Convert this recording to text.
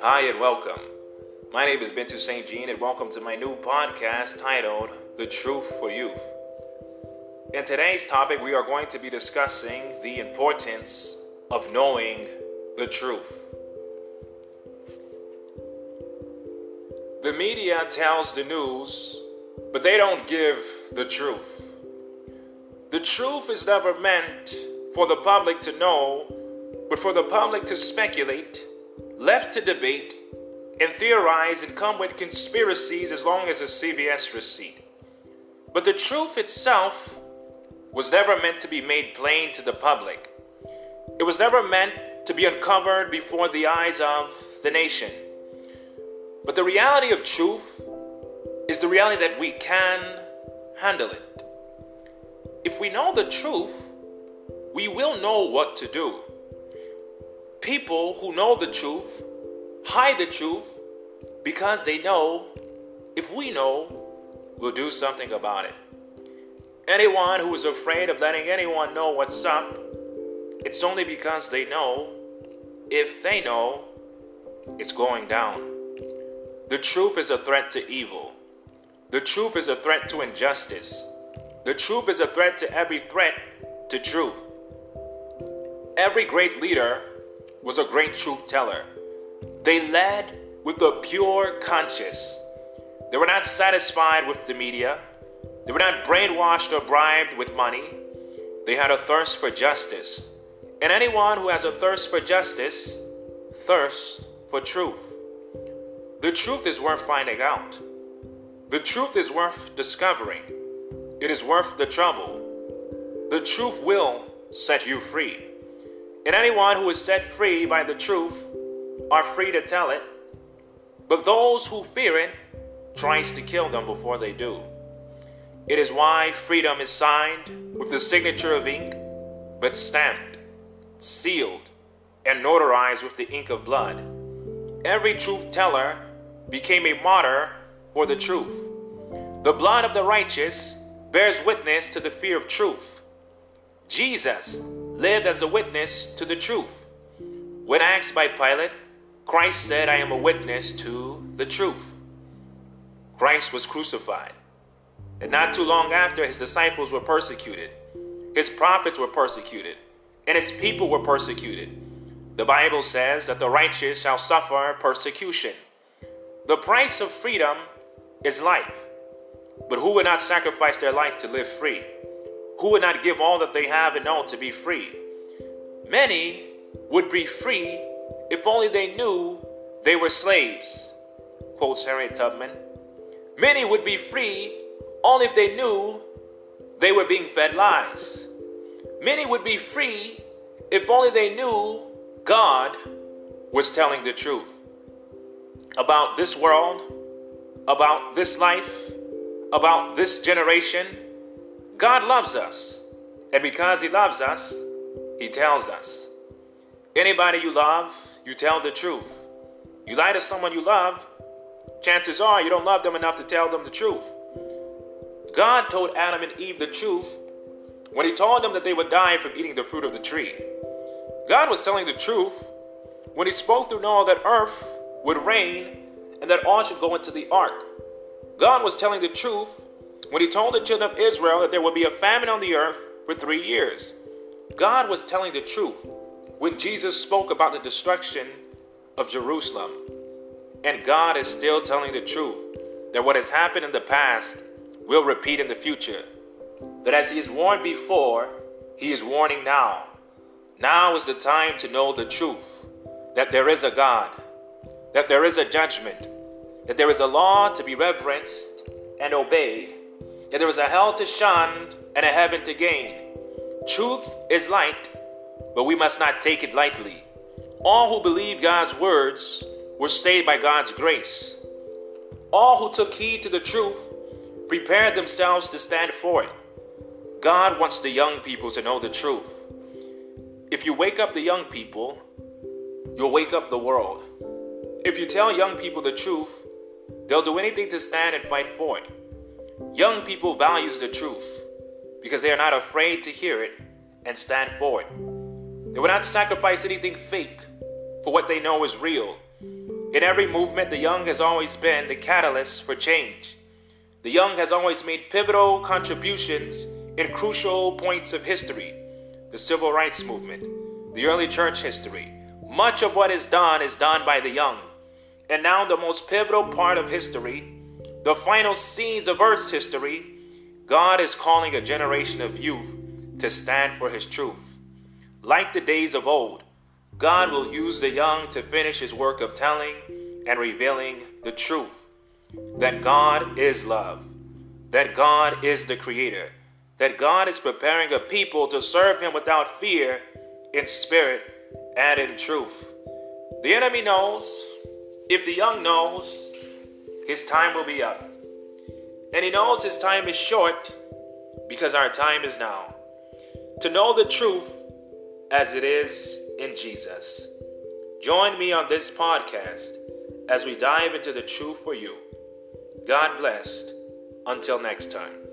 Hi and welcome. My name is Bintu St. Jean, and welcome to my new podcast titled The Truth for Youth. In today's topic, we are going to be discussing the importance of knowing the truth. The media tells the news, but they don't give the truth. The truth is never meant for the public to know, but for the public to speculate left to debate and theorize and come with conspiracies as long as a CVS receipt. But the truth itself was never meant to be made plain to the public. It was never meant to be uncovered before the eyes of the nation. But the reality of truth is the reality that we can handle it. If we know the truth, we will know what to do people who know the truth hide the truth because they know if we know, we'll do something about it. Anyone who is afraid of letting anyone know what's up, it's only because they know if they know, it's going down. The truth is a threat to evil. The truth is a threat to injustice. The truth is a threat to every threat to truth. Every great leader was a great truth teller. They led with a pure conscience. They were not satisfied with the media. They were not brainwashed or bribed with money. They had a thirst for justice. And anyone who has a thirst for justice thirsts for truth. The truth is worth finding out. The truth is worth discovering. It is worth the trouble. The truth will set you free. And anyone who is set free by the truth are free to tell it. But those who fear it tries to kill them before they do. It is why freedom is signed with the signature of ink, but stamped, sealed, and notarized with the ink of blood. Every truth teller became a martyr for the truth. The blood of the righteous bears witness to the fear of truth. Jesus lived as a witness to the truth. When asked by Pilate, Christ said, I am a witness to the truth. Christ was crucified. And not too long after, his disciples were persecuted, his prophets were persecuted, and his people were persecuted. The Bible says that the righteous shall suffer persecution. The price of freedom is life. But who would not sacrifice their life to live free? who would not give all that they have and all to be free. Many would be free if only they knew they were slaves, quotes Harriet Tubman. Many would be free only if they knew they were being fed lies. Many would be free if only they knew God was telling the truth about this world, about this life, about this generation God loves us. And because He loves us, He tells us. Anybody you love, you tell the truth. You lie to someone you love, chances are you don't love them enough to tell them the truth. God told Adam and Eve the truth when He told them that they would die from eating the fruit of the tree. God was telling the truth when He spoke through Noah that earth would rain and that all should go into the ark. God was telling the truth when he told the children of Israel that there would be a famine on the earth for three years. God was telling the truth when Jesus spoke about the destruction of Jerusalem. And God is still telling the truth that what has happened in the past will repeat in the future. That as He has warned before, He is warning now. Now is the time to know the truth that there is a God, that there is a judgment, that there is a law to be reverenced and obeyed, that there is a hell to shun and a heaven to gain. Truth is light, but we must not take it lightly. All who believe God's words were saved by God's grace. All who took heed to the truth prepared themselves to stand for it. God wants the young people to know the truth. If you wake up the young people, you'll wake up the world. If you tell young people the truth, they'll do anything to stand and fight for it. Young people values the truth because they are not afraid to hear it and stand for it. They will not sacrifice anything fake for what they know is real. In every movement, the young has always been the catalyst for change. The young has always made pivotal contributions in crucial points of history the civil rights movement, the early church history. Much of what is done is done by the young. And now, the most pivotal part of history, the final scenes of Earth's history, God is calling a generation of youth to stand for His truth. Like the days of old, God will use the young to finish His work of telling and revealing the truth that God is love, that God is the Creator, that God is preparing a people to serve Him without fear in spirit and in truth. The enemy knows, if the young knows, his time will be up. And he knows his time is short because our time is now. To know the truth as it is in Jesus. Join me on this podcast as we dive into the truth for you. God blessed. Until next time.